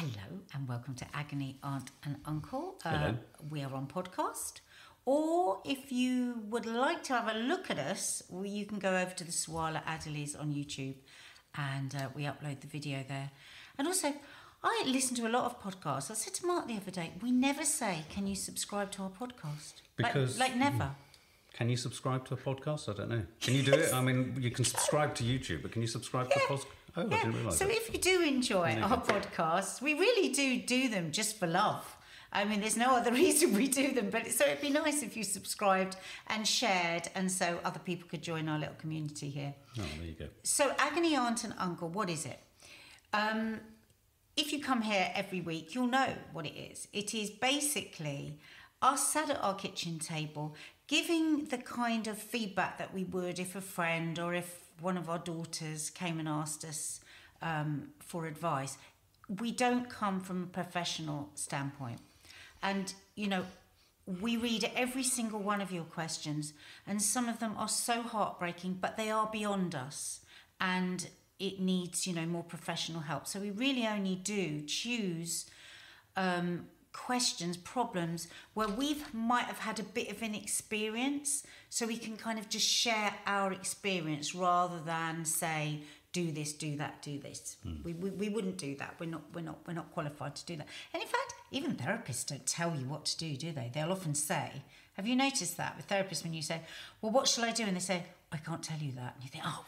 Hello and welcome to Agony Aunt and Uncle. Uh, Hello. we are on podcast. Or if you would like to have a look at us, well, you can go over to the Sawalha Adderleys on YouTube and uh, we upload the video there. And also, I listen to a lot of podcasts. I said to Mark the other day, we never say, can you subscribe to our podcast? Because- Like, never. Can you subscribe to a podcast? I don't know. Can you do it? I mean, you can subscribe to YouTube, but can you subscribe to a podcast? Oh, didn't So that. if you do enjoy our podcasts, we really do do them just for love. I mean, there's no other reason we do them, but so it'd be nice if you subscribed and shared, and so other people could join our little community here. Oh, there you go. So, Agony Aunt and Uncle, what is it? Um, if you come here every week, you'll know what it is. It is basically us sat at our kitchen table giving the kind of feedback that we would if a friend or if one of our daughters came and asked us um, for advice. We don't come from a professional standpoint. And, you know, we read every single one of your questions, and some of them are so heartbreaking, but they are beyond us. And it needs, you know, more professional help. So we really only do choose um, questions, problems where we might have had a bit of an experience, so we can kind of just share our experience rather than say, do this, do that, do this. Hmm. We, we, we wouldn't do that. We're not we're not we're not qualified to do that. And in fact, even therapists don't tell you what to do, do they? They'll often say, "Have you noticed that with therapists when you say, well, what shall I do?" and they say, "I can't tell you that," and you think, "Oh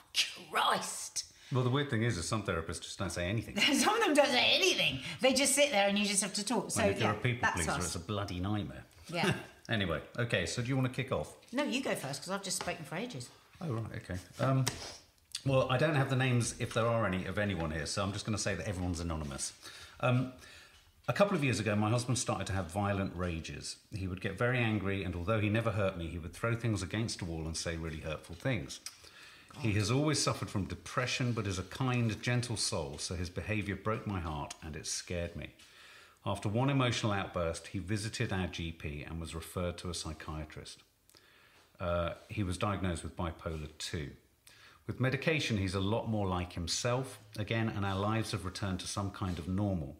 Christ." Well, the weird thing is, is some therapists just don't say anything. Some of them don't say anything. They just sit there and you just have to talk. So and if yeah, you're a people pleaser, us. it's a bloody nightmare. Yeah. Anyway, okay, so do you want to kick off? No, you go first because I've just spoken for ages. Oh, right, okay. Um, well, I don't have the names, if there are any, of anyone here, so I'm just going to say that everyone's anonymous. Um, a couple of years ago, my husband started to have violent rages. He would get very angry, and although he never hurt me, he would throw things against a wall and say really hurtful things. He has always suffered from depression, but is a kind, gentle soul, so his behaviour broke my heart and it scared me. After one emotional outburst, he visited our GP and was referred to a psychiatrist. Uh, he was diagnosed with bipolar 2. With medication, he's a lot more like himself again, and our lives have returned to some kind of normal.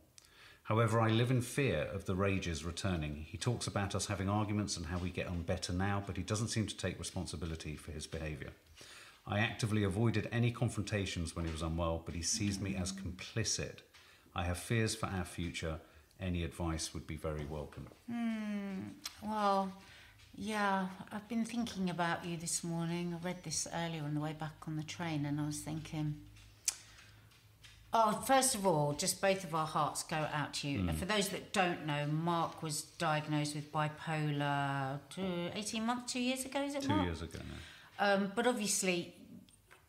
However, I live in fear of the rages returning. He talks about us having arguments and how we get on better now, but he doesn't seem to take responsibility for his behaviour. I actively avoided any confrontations when he was unwell, but he sees me as complicit. I have fears for our future. Any advice would be very welcome. Well, yeah, I've been thinking about you this morning. I read this earlier on the way back on the train and I was thinking, oh, first of all, just both of our hearts go out to you. Mm. And for those that don't know, Mark was diagnosed with bipolar two, 18 months, two years ago, is it Two Mark? years ago now. Um, but obviously,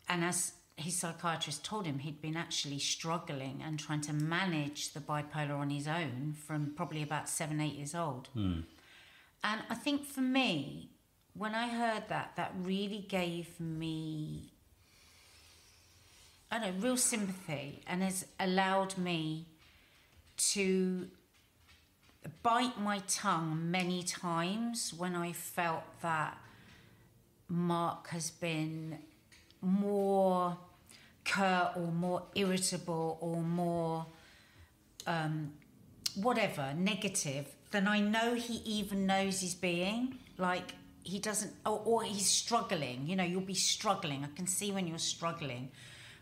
and as his psychiatrist told him, he'd been actually struggling and trying to manage the bipolar on his own from probably about seven, eight years old. And I think for me, when I heard that, that really gave me, I don't know, real sympathy and has allowed me to bite my tongue many times when I felt that Mark has been more curt or more irritable or more um, whatever negative than I know he even knows he's being. Like he doesn't, or, or he's struggling. You know, you'll be struggling. I can see when you're struggling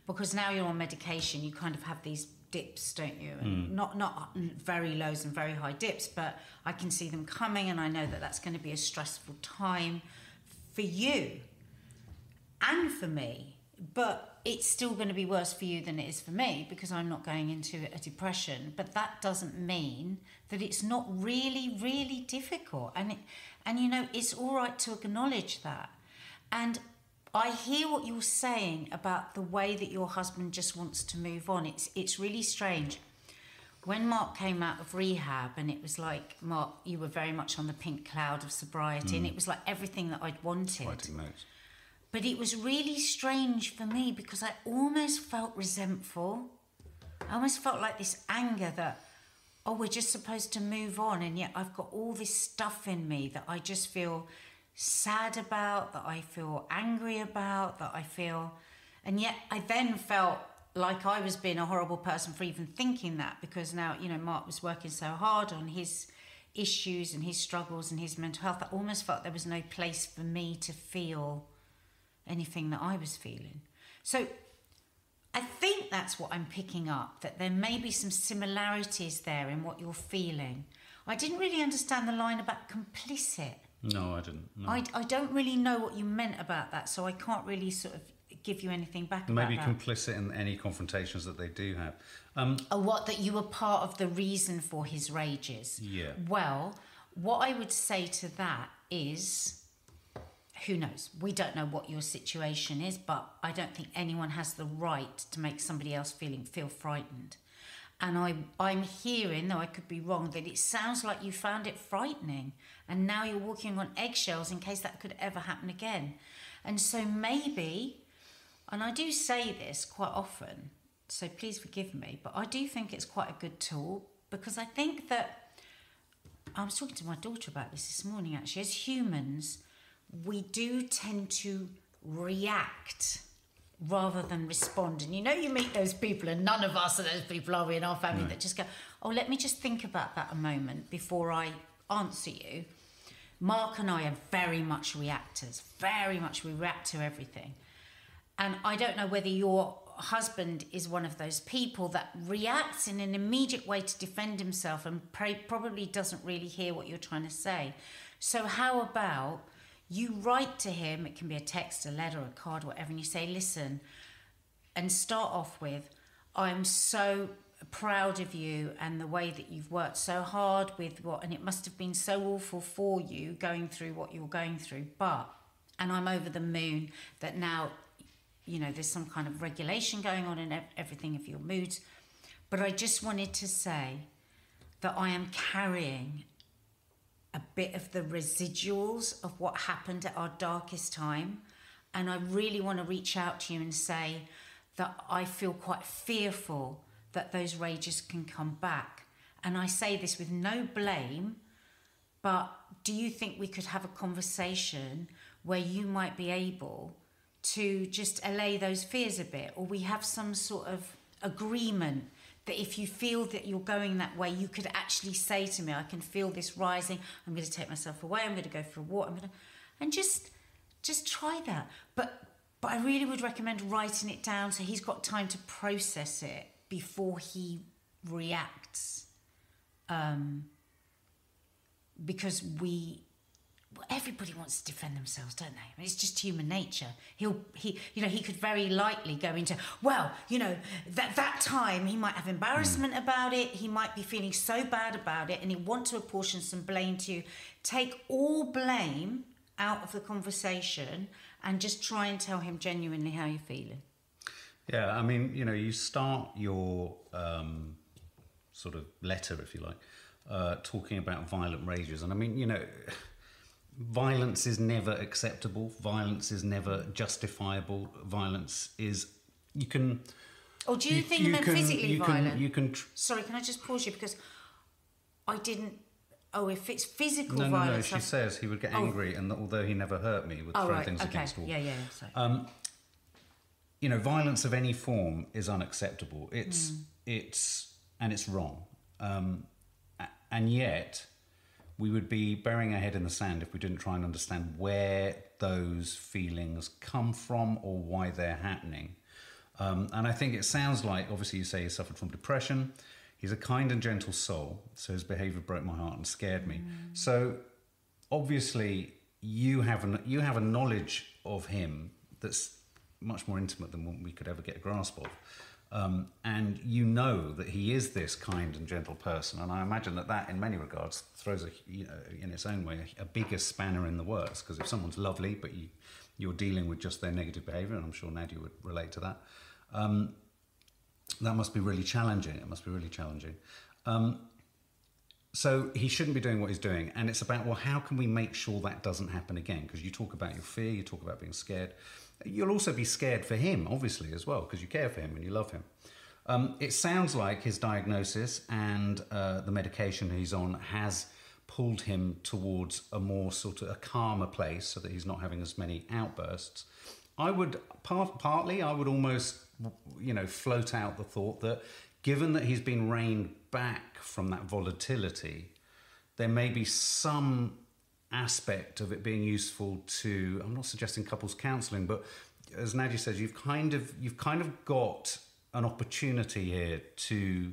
because now you're on medication. You kind of have these dips, don't you? And Not not very lows and very high dips, but I can see them coming, and I know that that's going to be a stressful time for you and for me. But it's still going to be worse for you than it is for me because I'm not going into a depression. But that doesn't mean that it's not really, really difficult. And it, and you know, it's all right to acknowledge that. And I hear what you're saying about the way that your husband just wants to move on. It's it's really strange. When Mark came out of rehab, and it was like, Mark, you were very much on the pink cloud of sobriety, and mm. it was like everything that I'd wanted. Writing notes. But it was really strange for me because I almost felt resentful. I almost felt like this anger that, oh, we're just supposed to move on. And yet I've got all this stuff in me that I just feel sad about, that I feel angry about, that I feel. And yet I then felt like I was being a horrible person for even thinking that because now, you know, Mark was working so hard on his issues and his struggles and his mental health. I almost felt there was no place for me to feel anything that I was feeling. So I think that's what I'm picking up that there may be some similarities there in what you're feeling. I didn't really understand the line about complicit. No, I didn't. No. I, I don't really know what you meant about that, so I can't really sort of give you anything back Maybe complicit in any confrontations that they do have. Um, Or what that you were part of the reason for his rages. Yeah. Well, what I would say to that is who knows? We don't know what your situation is, but I don't think anyone has the right to make somebody else feeling feel frightened. And I, I'm hearing, though I could be wrong, that it sounds like you found it frightening, and now you're walking on eggshells in case that could ever happen again. And so maybe, and I do say this quite often, so please forgive me, but I do think it's quite a good tool because I think that I was talking to my daughter about this this morning actually. As humans, we do tend to react rather than respond. And you know, you meet those people, and none of us are those people, are we, in our family, that just go, Oh, let me just think about that a moment before I answer you. Mark and I are very much reactors, very much we react to everything. And I don't know whether your husband is one of those people that reacts in an immediate way to defend himself and pray, probably doesn't really hear what you're trying to say. So, how about you write to him? It can be a text, a letter, a card, whatever, and you say, Listen, and start off with, I'm so proud of you and the way that you've worked so hard with what, and it must have been so awful for you going through what you're going through, but, and I'm over the moon that now, you know, there's some kind of regulation going on in everything of your moods. But I just wanted to say that I am carrying a bit of the residuals of what happened at our darkest time. And I really want to reach out to you and say that I feel quite fearful that those rages can come back. And I say this with no blame, but do you think we could have a conversation where you might be able to just allay those fears a bit? Or we have some sort of agreement that if you feel that you're going that way, you could actually say to me, I can feel this rising, I'm going to take myself away, I'm going to go for a walk, I'm going to, and just, just try that. But, but I really would recommend writing it down so he's got time to process it before he reacts. Um, because we well, everybody wants to defend themselves, don't they? I mean, it's just human nature. He'll, he, you know, he could very lightly go into, well, you know, that that time he might have embarrassment about it. He might be feeling so bad about it, and he want to apportion some blame to you. Take all blame out of the conversation and just try and tell him genuinely how you're feeling. Yeah, I mean, you know, you start your um, sort of letter, if you like, uh, talking about violent rages. And I mean, you know, violence is never acceptable, violence is never justifiable, violence is. You can. Or do you, think you meant can, physically you violent? Can, you can. Tr- Sorry, can I just pause you because I didn't. Oh, if it's physical no, no, no. She I've- says he would get Oh. angry, and that although he never hurt me, he would Oh throw right, things okay, against the wall. yeah, yeah. Sorry. Um, you know, violence of any form is unacceptable. It's Hmm. it's and it's wrong. Um, and yet, we would be burying our head in the sand if we didn't try and understand where those feelings come from or why they're happening. Um, and I think it sounds like, obviously, you say he suffered from depression. He's a kind and gentle soul, so his behaviour broke my heart and scared me. So, obviously, you have an, you have a knowledge of him that's much more intimate than what we could ever get a grasp of. Um, and you know that he is this kind and gentle person, and I imagine that that, in many regards, throws a, you know, in its own way a, a bigger spanner in the works. Because if someone's lovely, but you you're dealing with just their negative behaviour, and I'm sure Nadia would relate to that, um, that must be really challenging. It must be really challenging. Um, so he shouldn't be doing what he's doing, and it's about well, how can we make sure that doesn't happen again? Because you talk about your fear, you talk about being scared. You'll also be scared for him, obviously, as well, because you care for him and you love him. Um, it sounds like his diagnosis and uh, the medication he's on has pulled him towards a more sort of a calmer place, so that he's not having as many outbursts. I would part, partly, I would almost, you know, float out the thought that given that he's been reined back from that volatility, there may be some aspect of it being useful to. I'm not suggesting couples counselling, but as Nadia says, you've kind of you've kind of got an opportunity here to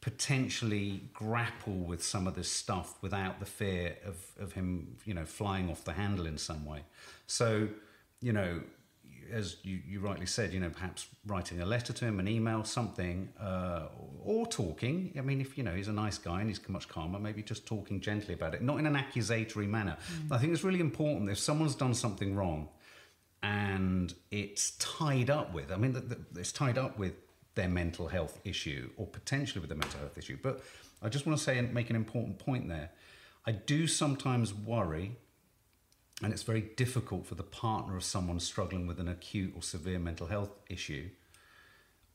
potentially grapple with some of this stuff without the fear of, of him, you know, flying off the handle in some way. So, you know, as you, you rightly said, you know, perhaps writing a letter to him, an email, something, uh, or talking. I mean, if you know he's a nice guy and he's much calmer, maybe just talking gently about it, not in an accusatory manner. Mm. I think it's really important if someone's done something wrong and it's tied up with. I mean, the, the, it's tied up with their mental health issue or potentially with a mental health issue. But I just want to say and make an important point there. I do sometimes worry, and it's very difficult for the partner of someone struggling with an acute or severe mental health issue.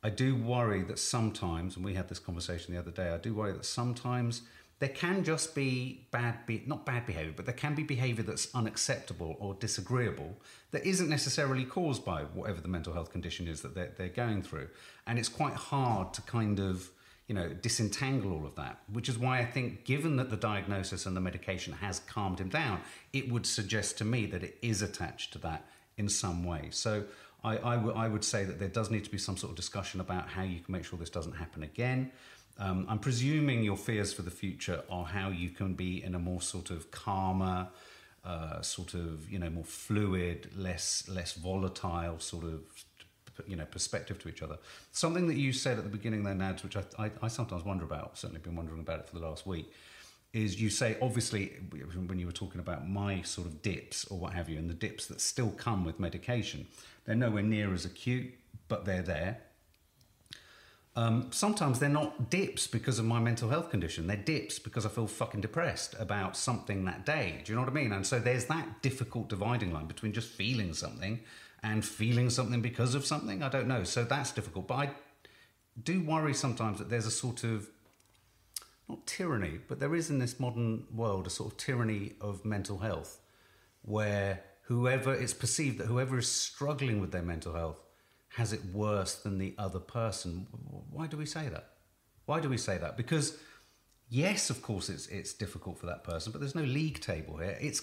I do worry that sometimes, and we had this conversation the other day, I do worry that sometimes there can just be bad, be- not bad behavior, but there can be behavior that's unacceptable or disagreeable that isn't necessarily caused by whatever the mental health condition is that they're, they're going through. And it's quite hard to kind of, you know, disentangle all of that, which is why I think, given that the diagnosis and the medication has calmed him down, it would suggest to me that it is attached to that in some way. So I, I, w- I would say that there does need to be some sort of discussion about how you can make sure this doesn't happen again. Um, I'm presuming your fears for the future are how you can be in a more sort of calmer, uh, sort of you know more fluid, less less volatile sort of you know perspective to each other. Something that you said at the beginning there, Nads, which I, I, I sometimes wonder about. Certainly been wondering about it for the last week. Is you say obviously when you were talking about my sort of dips or what have you, and the dips that still come with medication, they're nowhere near as acute, but they're there um, sometimes they're not dips because of my mental health condition. They're dips because I feel fucking depressed about something that day. Do you know what I mean? And so there's that difficult dividing line between just feeling something and feeling something because of something. I don't know. So that's difficult. But I do worry sometimes that there's a sort of not tyranny, but there is in this modern world a sort of tyranny of mental health where whoever it's perceived that whoever is struggling with their mental health has it worse than the other person. Why do we say that? Why do we say that? Because yes, of course, it's it's difficult for that person, but there's no league table here. It's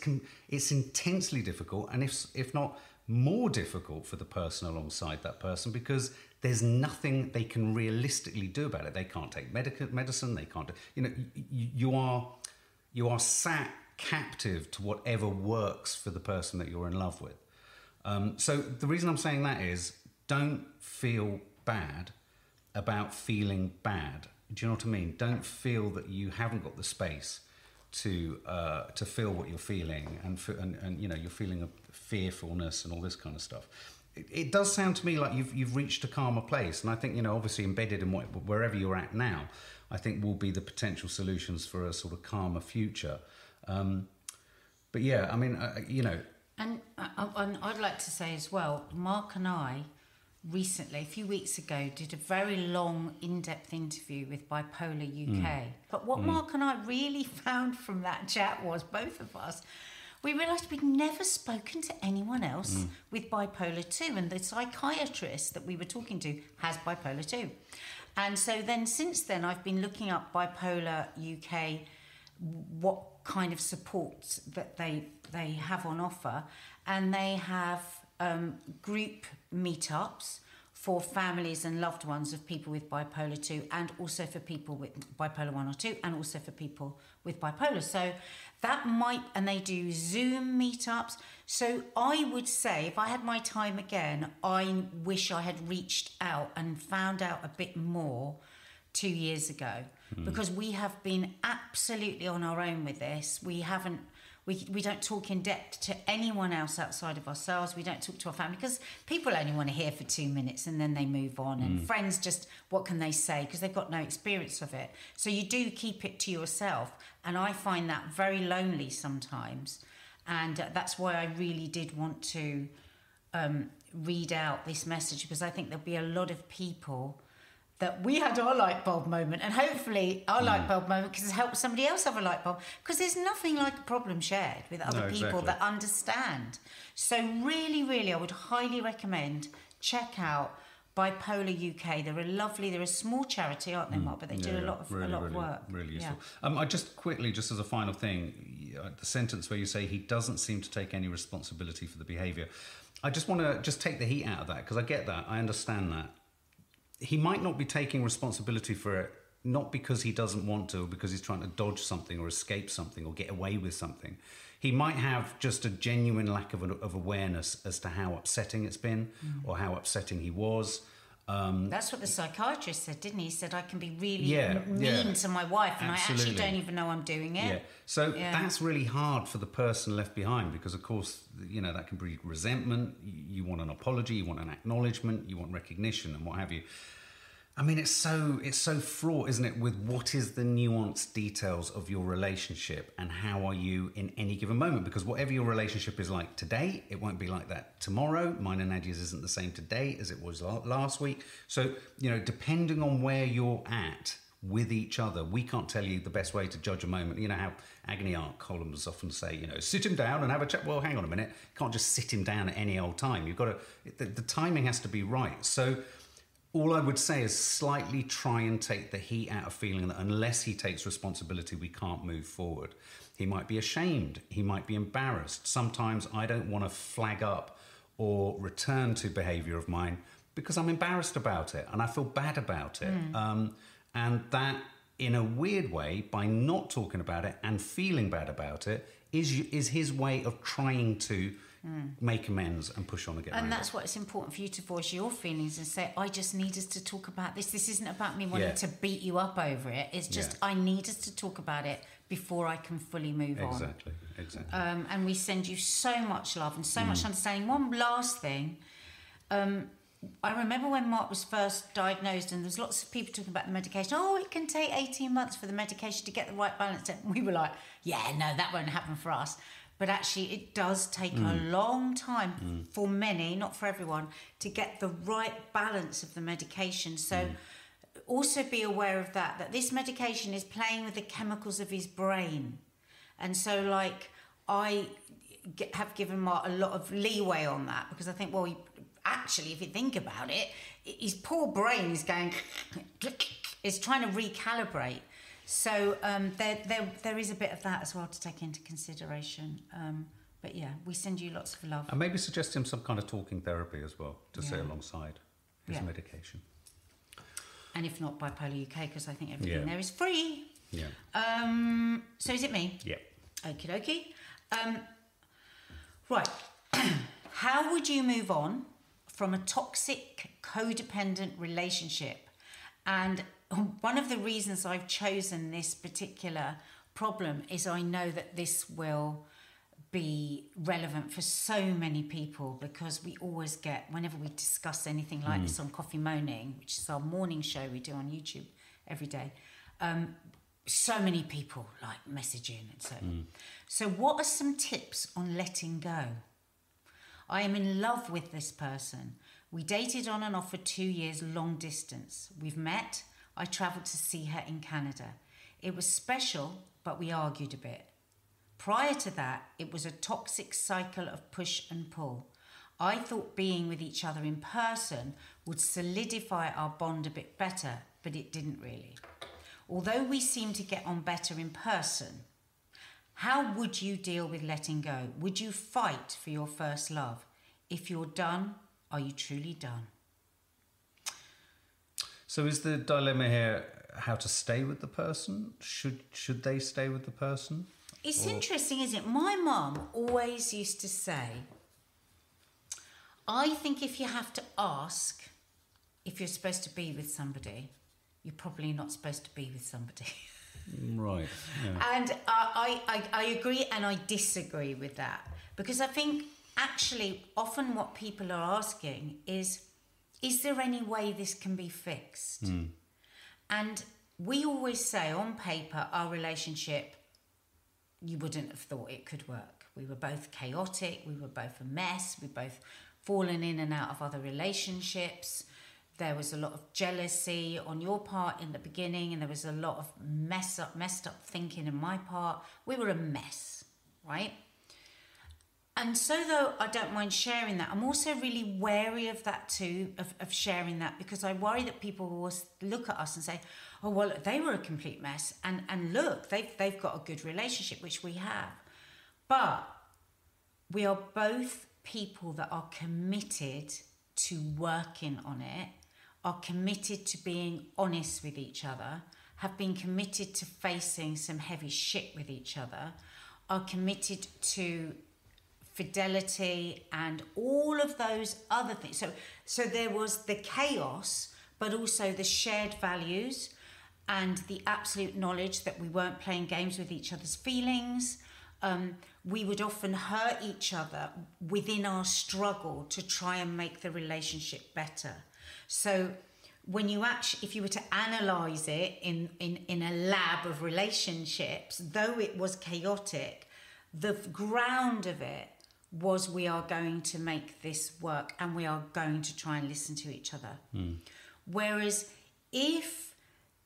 it's intensely difficult, and if if not more difficult for the person alongside that person because there's nothing they can realistically do about it. They can't take medic- medicine. They can't. You know, you, you are you are sat captive to whatever works for the person that you're in love with. Um, so the reason I'm saying that is don't feel bad about feeling bad. Do you know what I mean? Don't feel that you haven't got the space to uh, to feel what you're feeling and, and and you know you're feeling of fearfulness and all this kind of stuff. It, it, does sound to me like you've you've reached a calmer place, and I think you know obviously embedded in what, wherever you're at now, I think will be the potential solutions for a sort of calmer future. Um, but yeah, I mean, uh, you know, and, uh, and I'd like to say as well, Mark and I recently, a few weeks ago, did a very long, in depth interview with Bipolar UK. Mm. But what mm. Mark and I really found from that chat was both of us. We realised we'd never spoken to anyone else mm. with bipolar 2, and the psychiatrist that we were talking to has bipolar 2. And so then, since then, I've been looking up Bipolar UK, what kind of support that they they have on offer, and they have um, group meetups for families and loved ones of people with bipolar 2 and also for people with bipolar 1 or 2 and also for people with bipolar. So that might and they do zoom meetups. So i would say if i had my time again i wish i had reached out and found out a bit more two years ago. Mm. because we have been absolutely on our own with this. We haven't we, we don't talk in depth to anyone else outside of ourselves. We don't talk to our family because people only want to hear for two minutes and then they move on. And mm. friends just, what can they say? Because they've got no experience of it. So you do keep it to yourself. And I find that very lonely sometimes. And uh, that's why I really did want to um, read out this message because I think there'll be a lot of people that we had our light bulb moment, and hopefully our Mm. light bulb moment can help somebody else have a light bulb. Because there's nothing like a problem shared with other No, people exactly. that understand. So really, really, I would highly recommend check out Bipolar UK. They're a lovely, they're a small charity, aren't they, Mark? But they do Mm. Yeah, a lot of really, a lot really, of work. Really Yeah. useful. Um, I just quickly, just as a final thing, uh, the sentence where you say he doesn't seem to take any responsibility for the behaviour. I just want to just take the heat out of that because I get that, I understand that. He might not be taking responsibility for it, not because he doesn't want to, or because he's trying to dodge something or escape something or get away with something. He might have just a genuine lack of, of awareness as to how upsetting it's been Mm. or how upsetting he was. Um, That's what the psychiatrist said, didn't he? He said I can be really Yeah, m- yeah. mean to my wife, and I actually don't even know I'm doing it. Yeah. So Yeah. that's really hard for the person left behind because, of course, you know, that can breed resentment. You want an apology, you want an acknowledgement, you want recognition, and what have you. I mean, it's so it's so fraught, isn't it? With what is the nuanced details of your relationship and how are you in any given moment? Because whatever your relationship is like today, it won't be like that tomorrow. Mine and Nadia's isn't the same today as it was last week. So you know, depending on where you're at with each other, we can't tell you the best way to judge a moment. You know how agony aunt columns often say, you know, sit him down and have a chat. Well, hang on a minute, you can't just sit him down at any old time. You've got to the, the timing has to be right. So all I would say is slightly try and take the heat out of feeling that unless he takes responsibility, we can't move forward. He might be ashamed, he might be embarrassed. Sometimes I don't want to flag up or return to behavior of mine because I'm embarrassed about it and I feel bad about it. Um, and that, in a weird way, by not talking about it and feeling bad about it, is, is his way of trying to make amends and push on and get And that's why it's important for you to voice your feelings and say, I just need us to talk about this. This isn't about me wanting Yeah. to beat you up over it. It's just, Yeah. I need us to talk about it before I can fully move on. Exactly, exactly. Um, and we send you so much love and so Mm. much understanding. One last thing. Um, I remember when Mark was first diagnosed, and there's lots of people talking about the medication. Oh, it can take 18 months for the medication to get the right balance. And we were like, yeah, no, that won't happen for us. But actually, it does take a Mm. long time for many, not for everyone, to get the right balance of the medication. So, Mm. also be aware of that, that this medication is playing with the chemicals of his brain. And so, like, I have given Mark a lot of leeway on that because I think, well, he, actually, if you think about it, his poor brain is going, is trying to recalibrate. So um, there, there, there is a bit of that as well to take into consideration. Um, but yeah, we send you lots of love. And maybe suggest him some kind of talking therapy as well to say alongside his Yeah. medication. And if not, Bipolar UK, because I think everything Yeah. there is free. Yeah. Um, so is it me? Yeah. Okie dokie. Um, right. How would you move on from a toxic, codependent relationship? And one of the reasons I've chosen this particular problem is I know that this will be relevant for so many people because we always get, whenever we discuss anything like this on Coffee Moaning, which is our morning show we do on YouTube every day, um, so many people like messaging and so. So, what are some tips on letting go? I am in love with this person. We dated on and off for two years, long distance. We've met. I travelled to see her in Canada. It was special, but we argued a bit. Prior to that, it was a toxic cycle of push and pull. I thought being with each other in person would solidify our bond a bit better, but it didn't really. Although we seemed to get on better in person, how would you deal with letting go? Would you fight for your first love? If you're done, are you truly done? So is the dilemma here how to stay with the person? Should should they stay with the person? It's Or- interesting, isn't it? My mum always used to say, I think if you have to ask if you're supposed to be with somebody, you're probably not supposed to be with somebody. Mm, right. Yeah. And I, I, I, I agree and I disagree with that because I think actually often what people are asking is is there any way this can be fixed? Hmm. And we always say on paper, our relationship, you wouldn't have thought it could work. We were both chaotic, we were both a mess, we both fallen in and out of other relationships. there was a lot of jealousy on your part in the beginning, and there was a lot of mess up, messed up thinking in my part. We were a mess, right? And so, though I don't mind sharing that, I'm also really wary of that too, of, of sharing that, because I worry that people will look at us and say, oh, well, they were a complete mess. And, and look, they've, they've got a good relationship, which we have. But we are both people that are committed to working on it, are committed to being honest with each other, have been committed to facing some heavy shit with each other, are committed to fidelity and all of those other things. So so there was the chaos, but also the shared values and the absolute knowledge that we weren't playing games with each other's feelings. Um, we would often hurt each other within our struggle to try and make the relationship better. So when you actually if you were to analyze it in, in, in a lab of relationships, though it was chaotic, the ground of it was we are going to make this work and we are going to try and listen to each other. Mm. Whereas if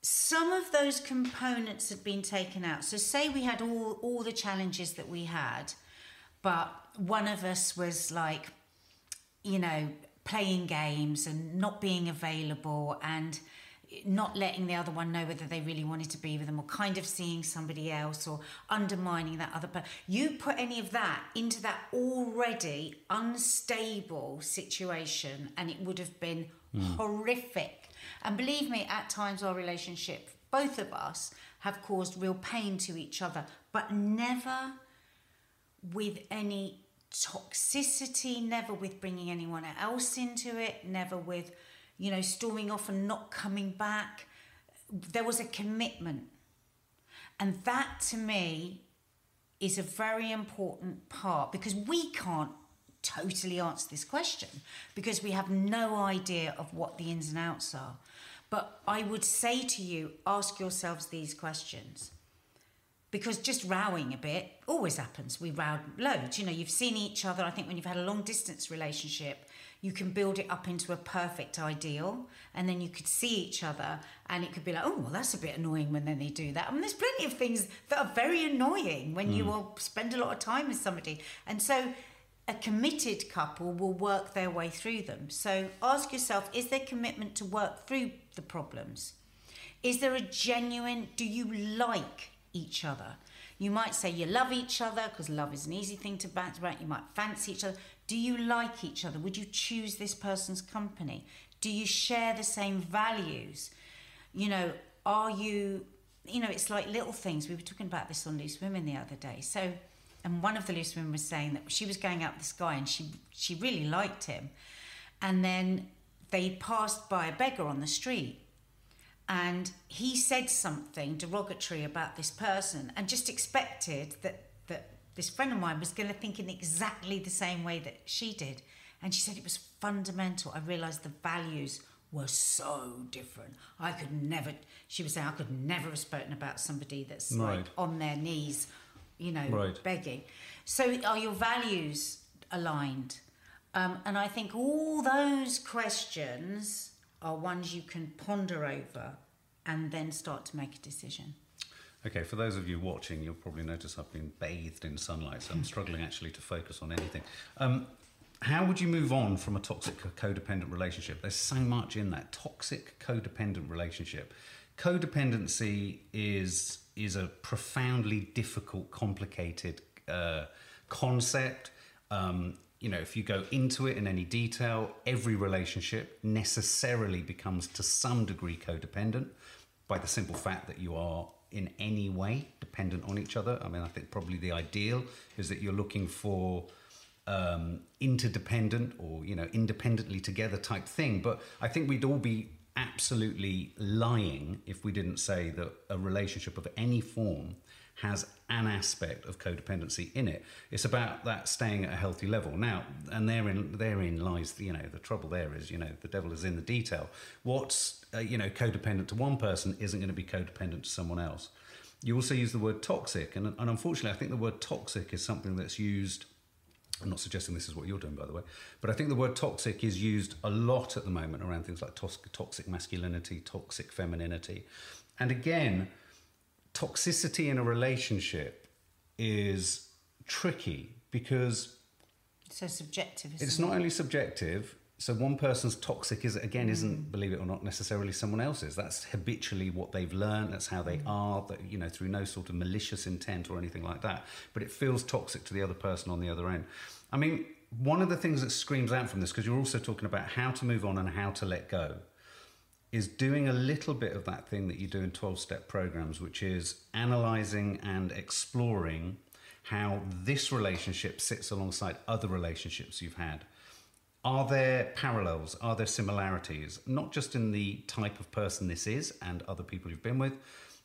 some of those components had been taken out, so say we had all, all the challenges that we had, but one of us was like, you know, playing games and not being available and not letting the other one know whether they really wanted to be with them or kind of seeing somebody else or undermining that other person. You put any of that into that already unstable situation and it would have been mm. horrific. And believe me, at times our relationship, both of us, have caused real pain to each other, but never with any toxicity, never with bringing anyone else into it, never with you know, storming off and not coming back. There was a commitment. And that to me is a very important part because we can't totally answer this question because we have no idea of what the ins and outs are. But I would say to you, ask yourselves these questions. Because just rowing a bit always happens. We row loads. You know, you've seen each other. I think when you've had a long distance relationship, you can build it up into a perfect ideal and then you could see each other and it could be like oh well that's a bit annoying when then they do that I mean there's plenty of things that are very annoying when mm. you will spend a lot of time with somebody and so a committed couple will work their way through them so ask yourself is there commitment to work through the problems is there a genuine do you like each other you might say you love each other because love is an easy thing to bounce about. You might fancy each other. Do you like each other? Would you choose this person's company? Do you share the same values? You know, are you, you know, it's like little things. We were talking about this on Loose Women the other day. So, and one of the loose women was saying that she was going out with this guy and she she really liked him, and then they passed by a beggar on the street and he said something derogatory about this person and just expected that this friend of mine was going to think in exactly the same way that she did and she said it was fundamental i realized the values were so different i could never she was saying i could never have spoken about somebody that's right. like on their knees you know right. begging so are your values aligned um, and i think all those questions are ones you can ponder over and then start to make a decision. Okay, for those of you watching, you'll probably notice I've been bathed in sunlight, so I'm struggling actually to focus on anything. Um, how would you move on from a toxic codependent relationship? There's so much in that toxic codependent relationship. Codependency is is a profoundly difficult, complicated uh, concept. Um, you know, if you go into it in any detail, every relationship necessarily becomes to some degree codependent by the simple fact that you are in any way dependent on each other. I mean, I think probably the ideal is that you're looking for um, interdependent or you know independently together type thing. But I think we'd all be absolutely lying if we didn't say that a relationship of any form has an aspect of codependency in it. It's about that staying at a healthy level. Now, and therein therein lies you know the trouble. There is you know the devil is in the detail. What's uh, you know codependent to one person isn't going to be codependent to someone else. You also use the word toxic, and, and unfortunately, I think the word toxic is something that's used I'm not suggesting this is what you're doing, by the way, but I think the word toxic is used a lot at the moment around things like tos- toxic masculinity, toxic femininity. And again, toxicity in a relationship is tricky because So subjective. Isn't it's it? not only subjective. So one person's toxic is again Mm. isn't believe it or not necessarily someone else's. That's habitually what they've learned. That's how they Mm. are. That you know through no sort of malicious intent or anything like that. But it feels toxic to the other person on the other end. I mean, one of the things that screams out from this because you're also talking about how to move on and how to let go is doing a little bit of that thing that you do in 12 step programs, which is analyzing and exploring how this relationship sits alongside other relationships you've had. Are there parallels? Are there similarities? Not just in the type of person this is and other people you've been with,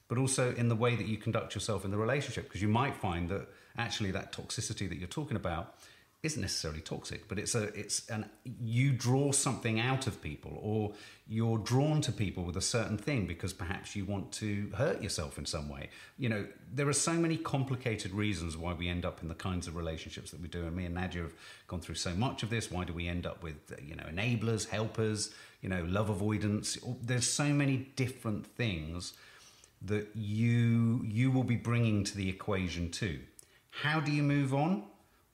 but also in the way that you conduct yourself in the relationship. Because you might find that actually that toxicity that you're talking about isn't necessarily toxic, but it's a it's an you draw something out of people, or you're drawn to people with a certain thing because perhaps you want to hurt yourself in some way. You know, there are so many complicated reasons why we end up in the kinds of relationships that we do. And me and Nadia have gone through so much of this. Why do we end up with you know enablers, helpers, you know, love avoidance? There's so many different things that you you will be bringing to the equation too. How do you move on?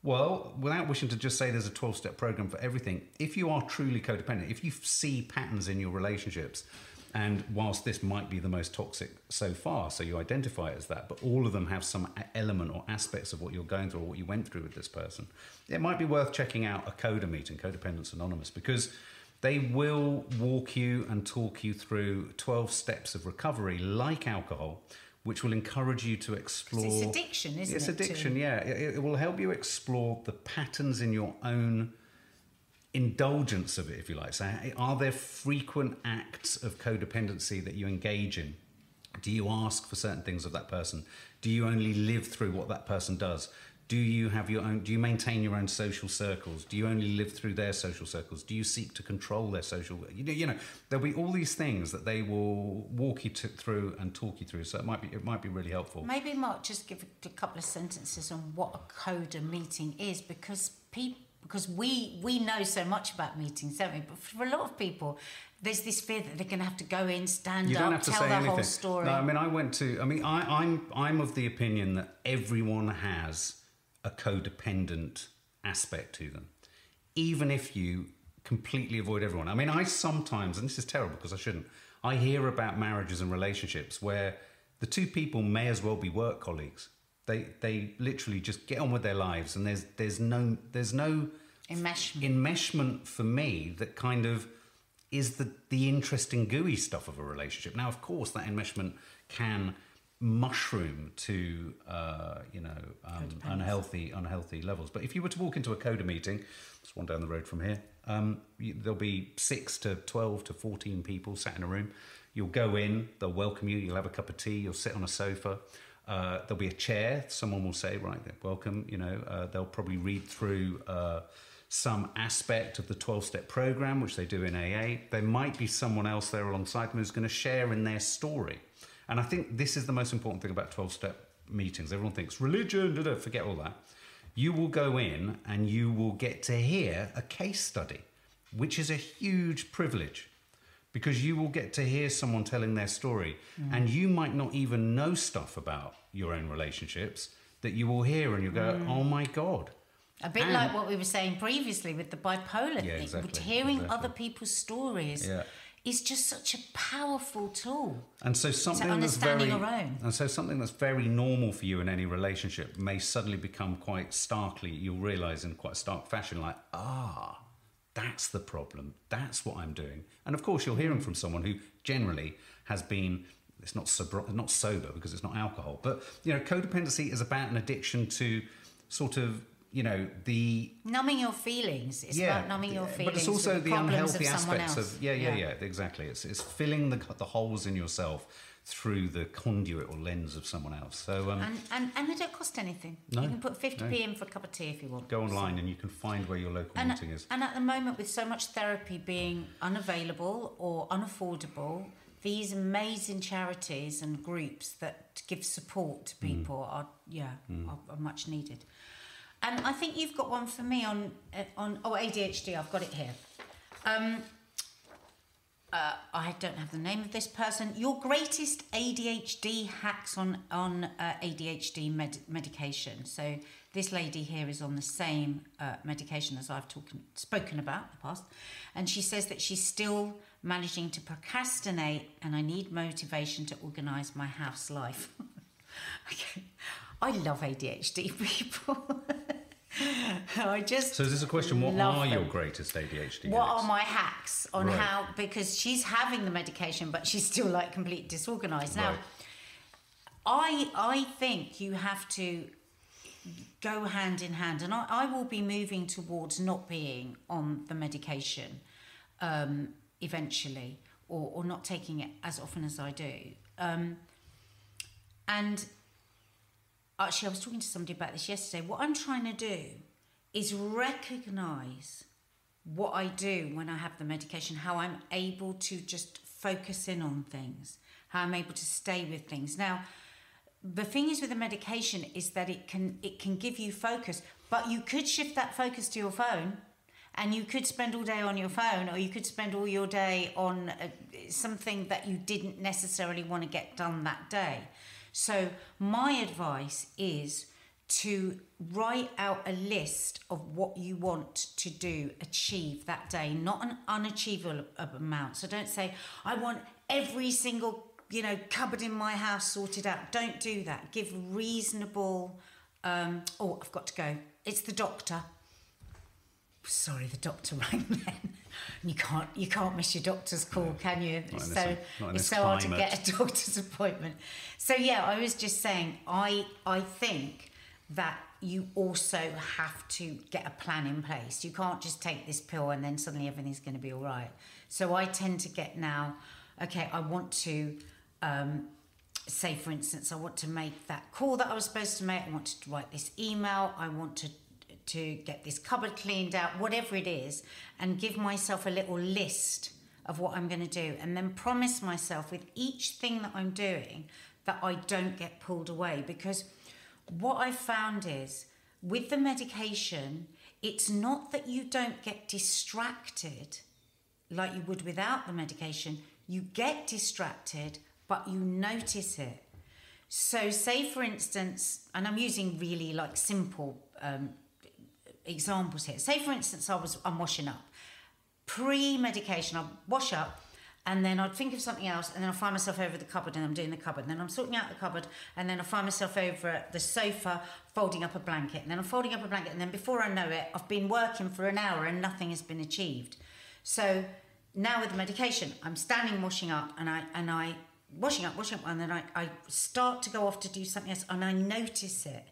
Well, without wishing to just say there's a 12 step program for everything, if you are truly codependent, if you see patterns in your relationships, and whilst this might be the most toxic so far, so you identify as that, but all of them have some element or aspects of what you're going through or what you went through with this person, it might be worth checking out a CODA meeting, Codependence Anonymous, because they will walk you and talk you through 12 steps of recovery, like alcohol, which will encourage you to explore. it's addiction, isn't it's it, to- addiction, yeah. It, it will help you explore the patterns in your own indulgence of it, if you like. So, are there frequent acts of codependency that you engage in? Do you ask for certain things of that person? Do you only live through what that person does? Do you have your own? Do you maintain your own social circles? Do you only live through their social circles? Do you seek to control their social? You know, you know there'll be all these things that they will walk you to, through and talk you through. So it might be it might be really helpful. Maybe Mark just give a, couple of sentences on what a CODA meeting is because people because we we know so much about meetings, don't we? But for a lot of people, there's this fear that they're going to have to go in, stand up, have to tell say their anything. whole story. No, I mean, I went to. I mean, I, I'm I'm of the opinion that everyone has a codependent aspect to them, even if you completely avoid everyone. I mean, I sometimes, and this is terrible because I shouldn't. I hear about marriages and relationships where the two people may as well be work colleagues. They they literally just get on with their lives, and there's there's no there's no Enmeshment. enmeshment for me that kind of is the the interesting gooey stuff of a relationship. Now, of course, that enmeshment can mushroom to uh, you know um, unhealthy unhealthy levels. But if you were to walk into a coda meeting, it's one down the road from here, um, you, there'll be six to twelve to fourteen people sat in a room. You'll go in, they'll welcome you. You'll have a cup of tea. You'll sit on a sofa. Uh, there'll be a chair. Someone will say, "Right, welcome." You know, uh, they'll probably read through. Uh, some aspect of the 12 step program, which they do in AA. There might be someone else there alongside them who's going to share in their story. And I think this is the most important thing about 12 step meetings. Everyone thinks religion, da, da, forget all that. You will go in and you will get to hear a case study, which is a huge privilege because you will get to hear someone telling their story mm. and you might not even know stuff about your own relationships that you will hear and you'll go, mm. oh my God. A bit And- like what we were saying previously with the bipolar Yeah, thing. exactly, Hearing exactly. other people's stories Yeah. Is just such a powerful tool. And so something that's understanding very and so something that's very normal for you in any relationship may suddenly become quite starkly. You'll realise in quite a stark fashion, like ah, that's the problem. That's what I'm doing. And of course, you're hearing from someone who generally has been. It's not sober, not sober because it's not alcohol, but you know, codependency is about an addiction to sort of you know the Numbing your feelings. It's about numbing your feelings. but it's also with the unhealthy of aspects else. of yeah, yeah, yeah, exactly. It's it's filling the the holes in yourself through the conduit or lens of someone else. So um, And, and, and they don't cost anything. No, you can put 50p no. in for a cup of tea if you want. go online and you can find where your local And, meeting is. and at the moment, with so much therapy being unavailable or unaffordable, these amazing charities and groups that give support to Hmm. people are, yeah, are, are much needed. And I think you've got one for me on uh, on oh ADHD. I've got it here. Um, uh, I don't have the name of this person. Your greatest ADHD hacks on on uh, ADHD med- medication. So this lady here is on the same uh, medication as I've spoken about in the past, and she says that she's still managing to procrastinate, and I need motivation to organise my house life. okay, I love ADHD people. I just So is this a question? What are your greatest ADHD? What hacks? are my hacks on Right. how because she's having the medication but she's still like completely disorganized. Now Right. I I think you have to go hand in hand and I, I will be moving towards not being on the medication um, eventually or, or not taking it as often as I do. Um, and actually, I was talking to somebody about this yesterday. What I'm trying to do is recognize what I do when I have the medication, how I'm able to just focus in on things, how I'm able to stay with things. Now, the thing is with the medication is that it can it can give you focus, but you could shift that focus to your phone. And you could spend all day on your phone, or you could spend all your day on uh, something that you didn't necessarily want to get done that day. So, my advice is to write out a list of what you want to do, achieve that day, not an unachievable amount. So, don't say, I want every single you know cupboard in my house sorted out. Don't do that. Give reasonable. Um, oh, I've got to go. It's the doctor. Sorry, the doctor rang then. You can't you can't miss your doctor's call, can you? It's so it's so hard to get a doctor's appointment. So yeah, I was just saying I I think that you also have to get a plan in place. You can't just take this pill and then suddenly everything's going to be all right. So I tend to get now, okay, I want to um, say, for instance, I want to make that call that I was supposed to make. I want to write this email. I want to to get this cupboard cleaned out, whatever it is, and give myself a little list of what I'm going to do, and then promise myself with each thing that I'm doing that I don't get pulled away. Because what I've found is with the medication, it's not that you don't get distracted like you would without the medication. You get distracted, but you notice it. So, say for instance, and I'm using really like simple um, examples here. Say for instance, I was I'm washing up pre-medication. I'd wash up, and then I'd think of something else, and then I find myself over the cupboard, and I'm doing the cupboard. And then I'm sorting out the cupboard, and then I find myself over at the sofa folding up a blanket, and then I'm folding up a blanket, and then before I know it, I've been working for an hour and nothing has been achieved. So now with the medication, I'm standing washing up, and I and I washing up, washing up, and then I, I start to go off to do something else, and I notice it.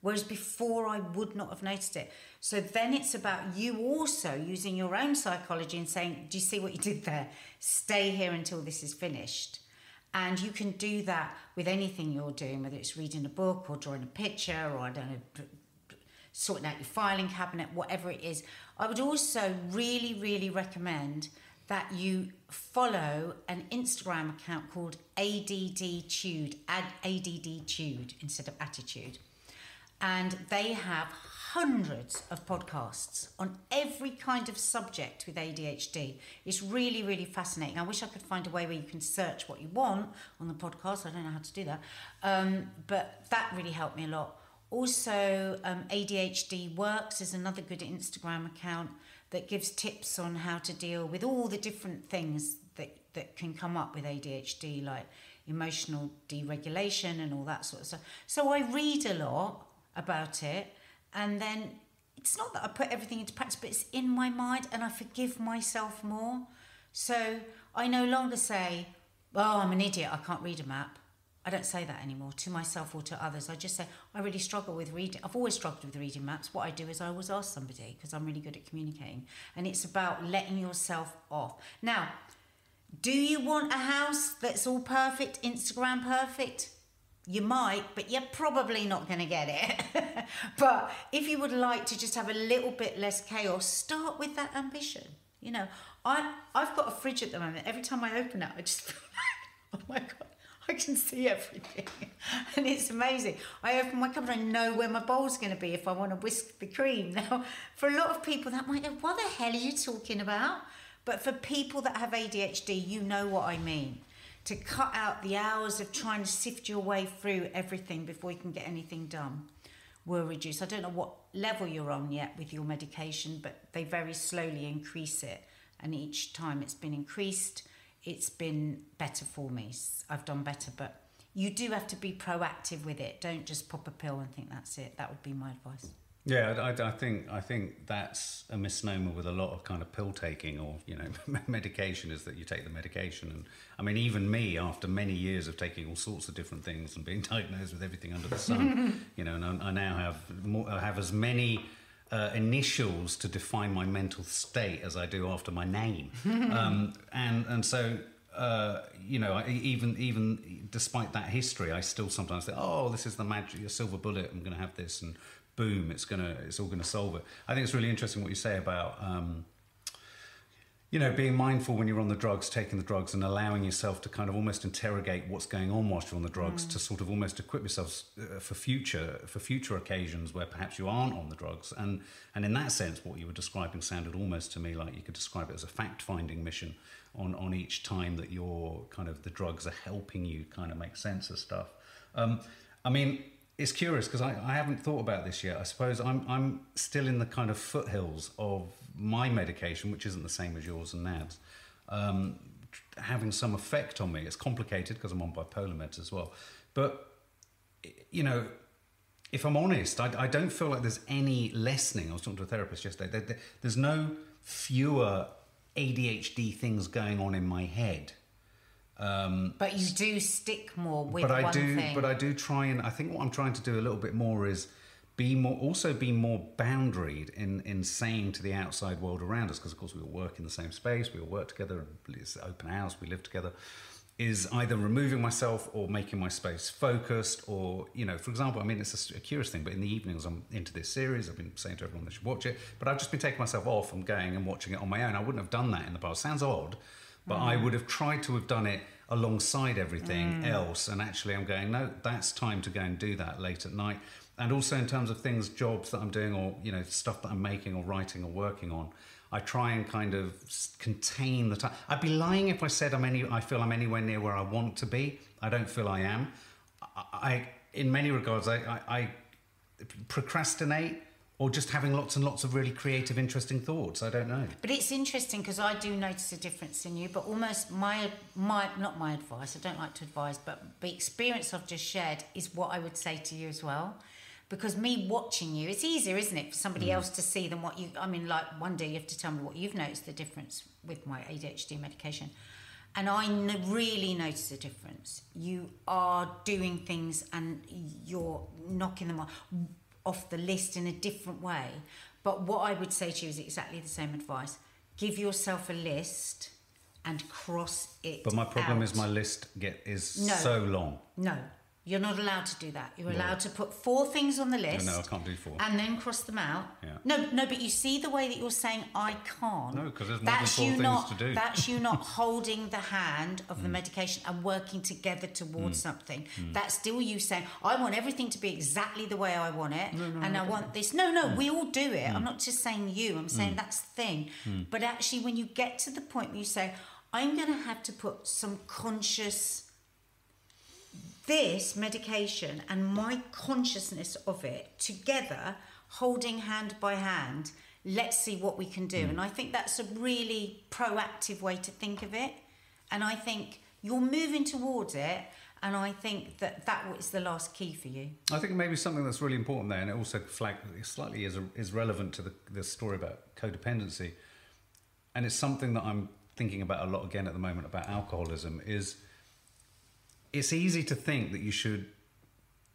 Whereas before I would not have noticed it. So then it's about you also using your own psychology and saying, Do you see what you did there? Stay here until this is finished. And you can do that with anything you're doing, whether it's reading a book or drawing a picture or I don't know, sorting out your filing cabinet, whatever it is. I would also really, really recommend that you follow an Instagram account called ADD Tude, Ad- ADD Tude instead of Attitude and they have hundreds of podcasts on every kind of subject with ADHD. It's really, really fascinating. I wish I could find a way where you can search what you want on the podcast. I don't know how to do that, um, but that really helped me a lot. Also, um, ADHD Works is another good Instagram account that gives tips on how to deal with all the different things that, that can come up with ADHD, like emotional deregulation and all that sort of stuff. So I read a lot about it and then it's not that I put everything into practice, but it's in my mind and I forgive myself more. So I no longer say, Oh, I'm an idiot, I can't read a map. I don't say that anymore to myself or to others. I just say, I really struggle with reading. I've always struggled with reading maps. What I do is I always ask somebody because I'm really good at communicating. And it's about letting yourself off. Now, do you want a house that's all perfect, Instagram perfect? You might, but you're probably not going to get it. but if you would like to just have a little bit less chaos, start with that ambition. You know, I I've got a fridge at the moment. Every time I open it, I just feel like, oh my god, I can see everything, and it's amazing. I open my cupboard, I know where my bowl's going to be if I want to whisk the cream. Now, for a lot of people, that might go, "What the hell are you talking about?" But for people that have ADHD, you know what I mean. To cut out the hours of trying to sift your way through everything before you can get anything done will reduce. I don't know what level you're on yet with your medication, but they very slowly increase it. And each time it's been increased, it's been better for me. I've done better, but you do have to be proactive with it. Don't just pop a pill and think that's it. That would be my advice. Yeah, I, I, think I think that's a misnomer with a lot of kind of pill taking or you know medication is that you take the medication. And I mean even me after many years of taking all sorts of different things and being diagnosed with everything under the sun, you know, and I, I now have more, I have as many uh, initials to define my mental state as I do after my name, um, and and so uh, you know, even even despite that history, I still sometimes think, oh, this is the magic, a silver bullet. I'm going to have this, and boom, it's gonna, it's all going to solve it. I think it's really interesting what you say about, um, you know, being mindful when you're on the drugs, taking the drugs, and allowing yourself to kind of almost interrogate what's going on whilst you're on the drugs, mm. to sort of almost equip yourself uh, for future for future occasions where perhaps you aren't on the drugs. And and in that sense, what you were describing sounded almost to me like you could describe it as a fact finding mission on on each time that you're kind of the drugs are helping you kind of make sense of stuff. Um, I mean, it's curious because I, I haven't thought about this yet. I suppose I'm I'm still in the kind of foothills of my medication, which isn't the same as yours and Nad's, um, having some effect on me. It's complicated because I'm on bipolar meds as well. But you know, if I'm honest, I, I don't feel like there's any lessening. I was talking to a therapist yesterday. There, there, there's no fewer ADHD things going on in my head. Um, but you do stick more with but I do, thing. But I do try and I think what I'm trying to do a little bit more is be more, also be more boundaried in in saying to the outside world around us, because of course we all work in the same space, we all work together, it's open house, we live together. Is either removing myself or making my space focused, or you know, for example, I mean, it's a, a curious thing, but in the evenings I'm into this series. I've been saying to everyone they should watch it, but I've just been taking myself off and going and watching it on my own. I wouldn't have done that in the past. Sounds odd, but mm. I would have tried to have done it alongside everything mm. else. And actually, I'm going, no, that's time to go and do that late at night. And also in terms of things, jobs that I'm doing, or you know, stuff that I'm making, or writing, or working on, I try and kind of contain the time. I'd be lying if I said I'm any. I feel I'm anywhere near where I want to be. I don't feel I am. I, I in many regards, I, I, I procrastinate or just having lots and lots of really creative, interesting thoughts. I don't know. But it's interesting because I do notice a difference in you. But almost my my not my advice. I don't like to advise, but the experience I've just shared is what I would say to you as well. Because me watching you, it's easier, isn't it, for somebody mm. else to see than what you. I mean, like one day you have to tell me what you've noticed the difference with my ADHD medication. And I really notice a difference. You are doing things and you're knocking them off off the list in a different way. But what I would say to you is exactly the same advice. Give yourself a list and cross it. But my problem out. is my list get is no, so long. No, you're not allowed to do that. You're allowed to put four things on the list. No, I can't do four. And then cross them out. Yeah. No, no, but you see the way that you're saying I can't. No, because there's more that's than four you things not, to do. That's you not holding the hand of the mm. medication and working together towards mm. something. Mm. That's still you saying I want everything to be exactly the way I want it, no, no, and no, I want this. No, no, we all do it. I'm not just saying you. I'm saying that's the thing. But actually, when you get to the point where you say I'm going to have to put some conscious this medication and my consciousness of it together, holding hand by hand, let's see what we can do. Mm. And I think that's a really proactive way to think of it. And I think you're moving towards it. And I think that that is the last key for you. I think maybe something that's really important there, and it also flag, slightly is, is relevant to the, the story about codependency. And it's something that I'm thinking about a lot again at the moment about alcoholism is it's easy to think that you should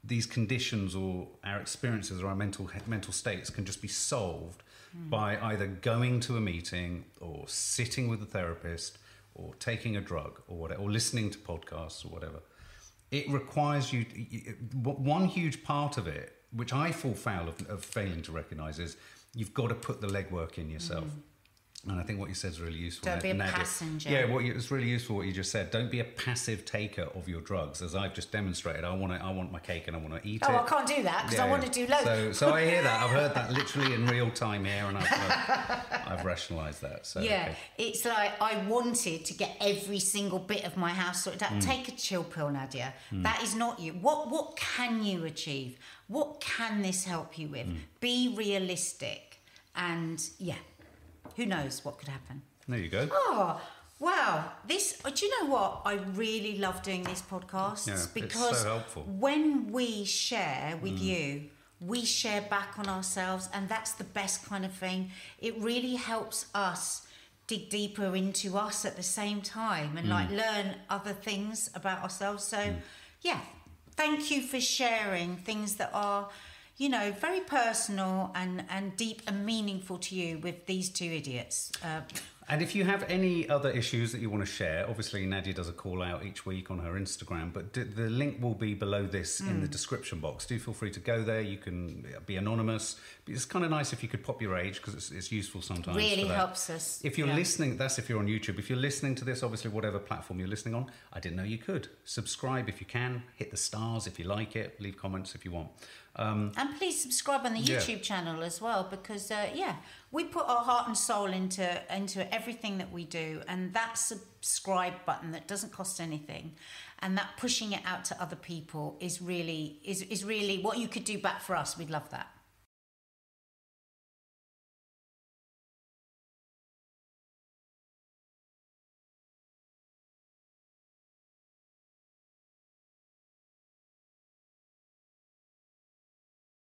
these conditions or our experiences or our mental mental states can just be solved mm. by either going to a meeting or sitting with a therapist or taking a drug or whatever, or listening to podcasts or whatever. It requires you. One huge part of it, which I fall foul of, of failing to recognise, is you've got to put the legwork in yourself. Mm. And I think what you said is really useful. Don't be a Nadia. passenger. Yeah, what you, it's really useful what you just said. Don't be a passive taker of your drugs, as I've just demonstrated. I want to, I want my cake and I want to eat Oh, it. Oh, I can't do that because Yeah, I want to do loads. So, so I hear that. I've heard that literally in real time here, and I've, I've, I've rationalised that. So Yeah, okay. it's like I wanted to get every single bit of my house sorted out. Mm. Take a chill pill, Nadia. Mm. That is not you. What what can you achieve? What can this help you with? Mm. Be realistic, and yeah, who knows what could happen. there you go. Oh, wow. This, uh, do you know what? I really love doing these podcasts Yeah, it's because so helpful. when we share with Mm. you, we share back on ourselves, and that's the best kind of thing. It really helps us dig deeper into us at the same time and Mm. like learn other things about ourselves. So, yeah, thank you for sharing things that are. You know, very personal and, and deep and meaningful to you with these two idiots. Uh, And if you have any other issues that you want to share, obviously Nadia does a call out each week on her Instagram, but d- the link will be below this in the Mm. description box. Do feel free to go there. You can be anonymous. It's kind of nice if you could pop your age because it's, it's useful sometimes. really helps us. If you're yeah. listening, that's if you're on YouTube. If you're listening to this, obviously, whatever platform you're listening on, I didn't know you could. Subscribe if you can, hit the stars if you like it, leave comments if you want. Um, And please subscribe on the Yeah. YouTube channel as well because uh, yeah, we put our heart and soul into into everything that we do, and that subscribe button that doesn't cost anything, and that pushing it out to other people is really is is really what you could do back for us. We'd love that.